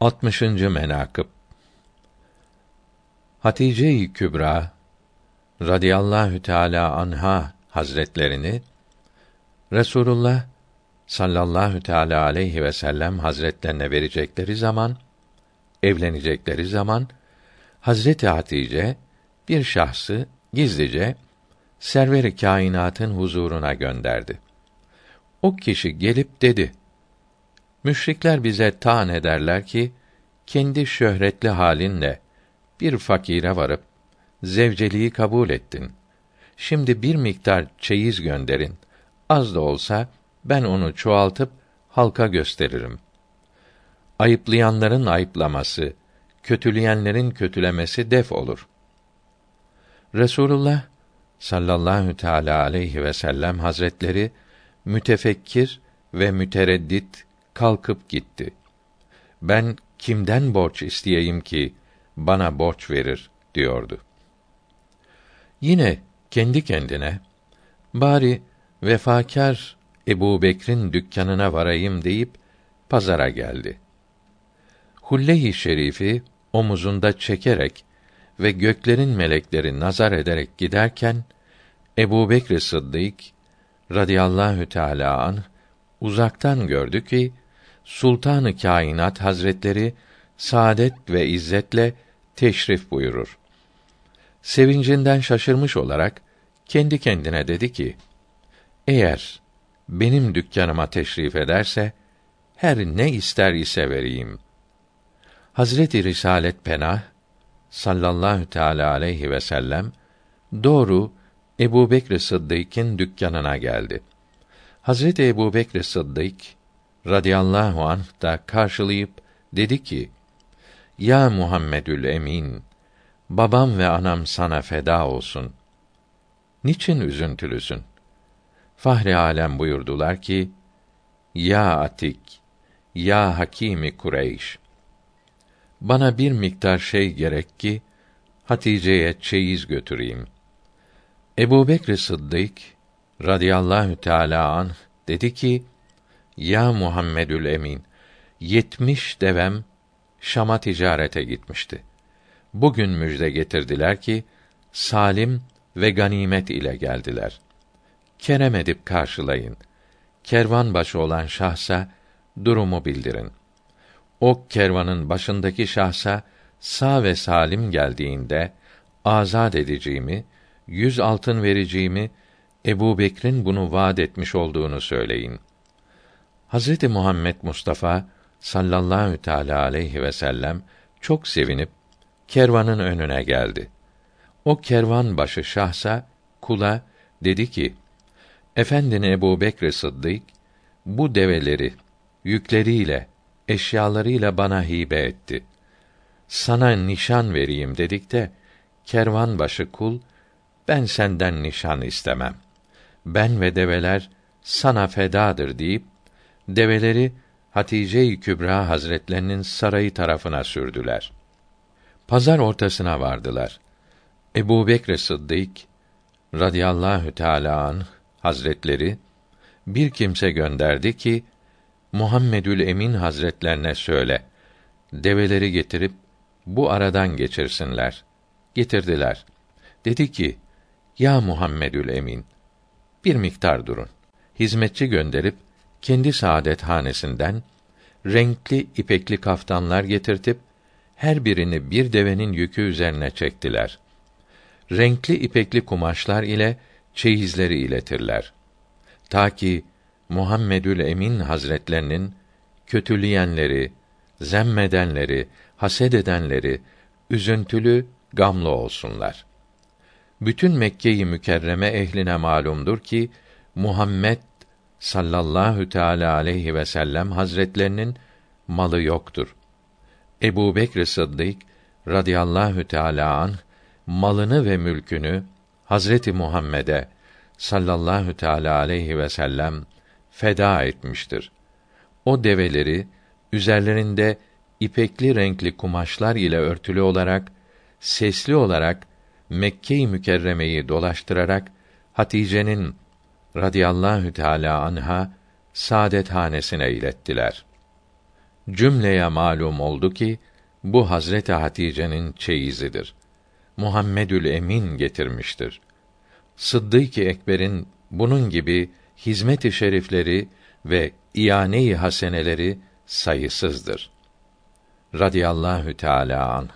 60. menakıb Hatice-i Kübra radıyallahu teala anha hazretlerini Resulullah sallallahu teala aleyhi ve sellem hazretlerine verecekleri zaman evlenecekleri zaman Hazreti Hatice bir şahsı gizlice server-i kainatın huzuruna gönderdi. O kişi gelip dedi: Müşrikler bize taan ederler ki kendi şöhretli halinle bir fakire varıp zevceliği kabul ettin. Şimdi bir miktar çeyiz gönderin. Az da olsa ben onu çoğaltıp halka gösteririm. Ayıplayanların ayıplaması, kötüleyenlerin kötülemesi def olur. Resulullah sallallahu teala aleyhi ve sellem hazretleri mütefekkir ve mütereddit kalkıp gitti. Ben kimden borç isteyeyim ki bana borç verir diyordu. Yine kendi kendine bari vefakar Ebu Bekr'in dükkanına varayım deyip pazara geldi. Hulle-i Şerifi omuzunda çekerek ve göklerin melekleri nazar ederek giderken Ebu Bekr Sıddık radıyallahu teâlâ anh uzaktan gördü ki Sultanı Kainat Hazretleri saadet ve izzetle teşrif buyurur. Sevincinden şaşırmış olarak kendi kendine dedi ki: Eğer benim dükkanıma teşrif ederse her ne ister ise vereyim. Hazreti Risalet Penah sallallahu teala aleyhi ve sellem doğru Ebu Bekr Sıddık'ın dükkanına geldi. Hazreti Ebu Bekr Sıddık radıyallahu anh da karşılayıp dedi ki: Ya Muhammedül Emin, babam ve anam sana feda olsun. Niçin üzüntülüsün? Fahri alem buyurdular ki: Ya Atik, ya Hakimi Kureyş. Bana bir miktar şey gerek ki Hatice'ye çeyiz götüreyim. Ebu Bekr Sıddık radıyallahu teâlâ anh dedi ki, Ya Muhammedül Emin, yetmiş devem Şam'a ticarete gitmişti. Bugün müjde getirdiler ki, salim ve ganimet ile geldiler. Kerem edip karşılayın. Kervan başı olan şahsa durumu bildirin. O kervanın başındaki şahsa sağ ve salim geldiğinde azad edeceğimi, yüz altın vereceğimi, Ebu Bekr'in bunu vaad etmiş olduğunu söyleyin. Hazreti Muhammed Mustafa sallallahu teala aleyhi ve sellem çok sevinip kervanın önüne geldi. O kervan başı şahsa kula dedi ki: Efendin Ebu Bekr Sıddık bu develeri yükleriyle eşyalarıyla bana hibe etti. Sana nişan vereyim dedik de kervan başı kul ben senden nişan istemem. Ben ve develer sana fedadır deyip develeri Hatice-i Kübra Hazretlerinin sarayı tarafına sürdüler. Pazar ortasına vardılar. Ebu Bekr Sıddık radıyallahu teâlâ anh hazretleri bir kimse gönderdi ki Muhammedül Emin Hazretlerine söyle. Develeri getirip bu aradan geçirsinler. Getirdiler. Dedi ki: Ya Muhammedül Emin, bir miktar durun. Hizmetçi gönderip kendi saadet hanesinden renkli ipekli kaftanlar getirtip her birini bir devenin yükü üzerine çektiler. Renkli ipekli kumaşlar ile çeyizleri iletirler. Ta ki Muhammedül Emin Hazretlerinin kötüleyenleri, zemmedenleri, haset edenleri üzüntülü, gamlı olsunlar. Bütün Mekke-i Mükerreme ehline malumdur ki Muhammed sallallahu teala aleyhi ve sellem hazretlerinin malı yoktur. Ebu Bekr Sıddık radıyallahu teala an malını ve mülkünü Hazreti Muhammed'e sallallahu teala aleyhi ve sellem feda etmiştir. O develeri üzerlerinde ipekli renkli kumaşlar ile örtülü olarak sesli olarak Mekke-i Mükerreme'yi dolaştırarak Hatice'nin radıyallahu teala anha saadet hanesine ilettiler. Cümleye malum oldu ki bu Hazreti Hatice'nin çeyizidir. Muhammedül Emin getirmiştir. Sıddık-ı Ekber'in bunun gibi hizmet-i şerifleri ve iane-i haseneleri sayısızdır. Radiyallahu Teala anh.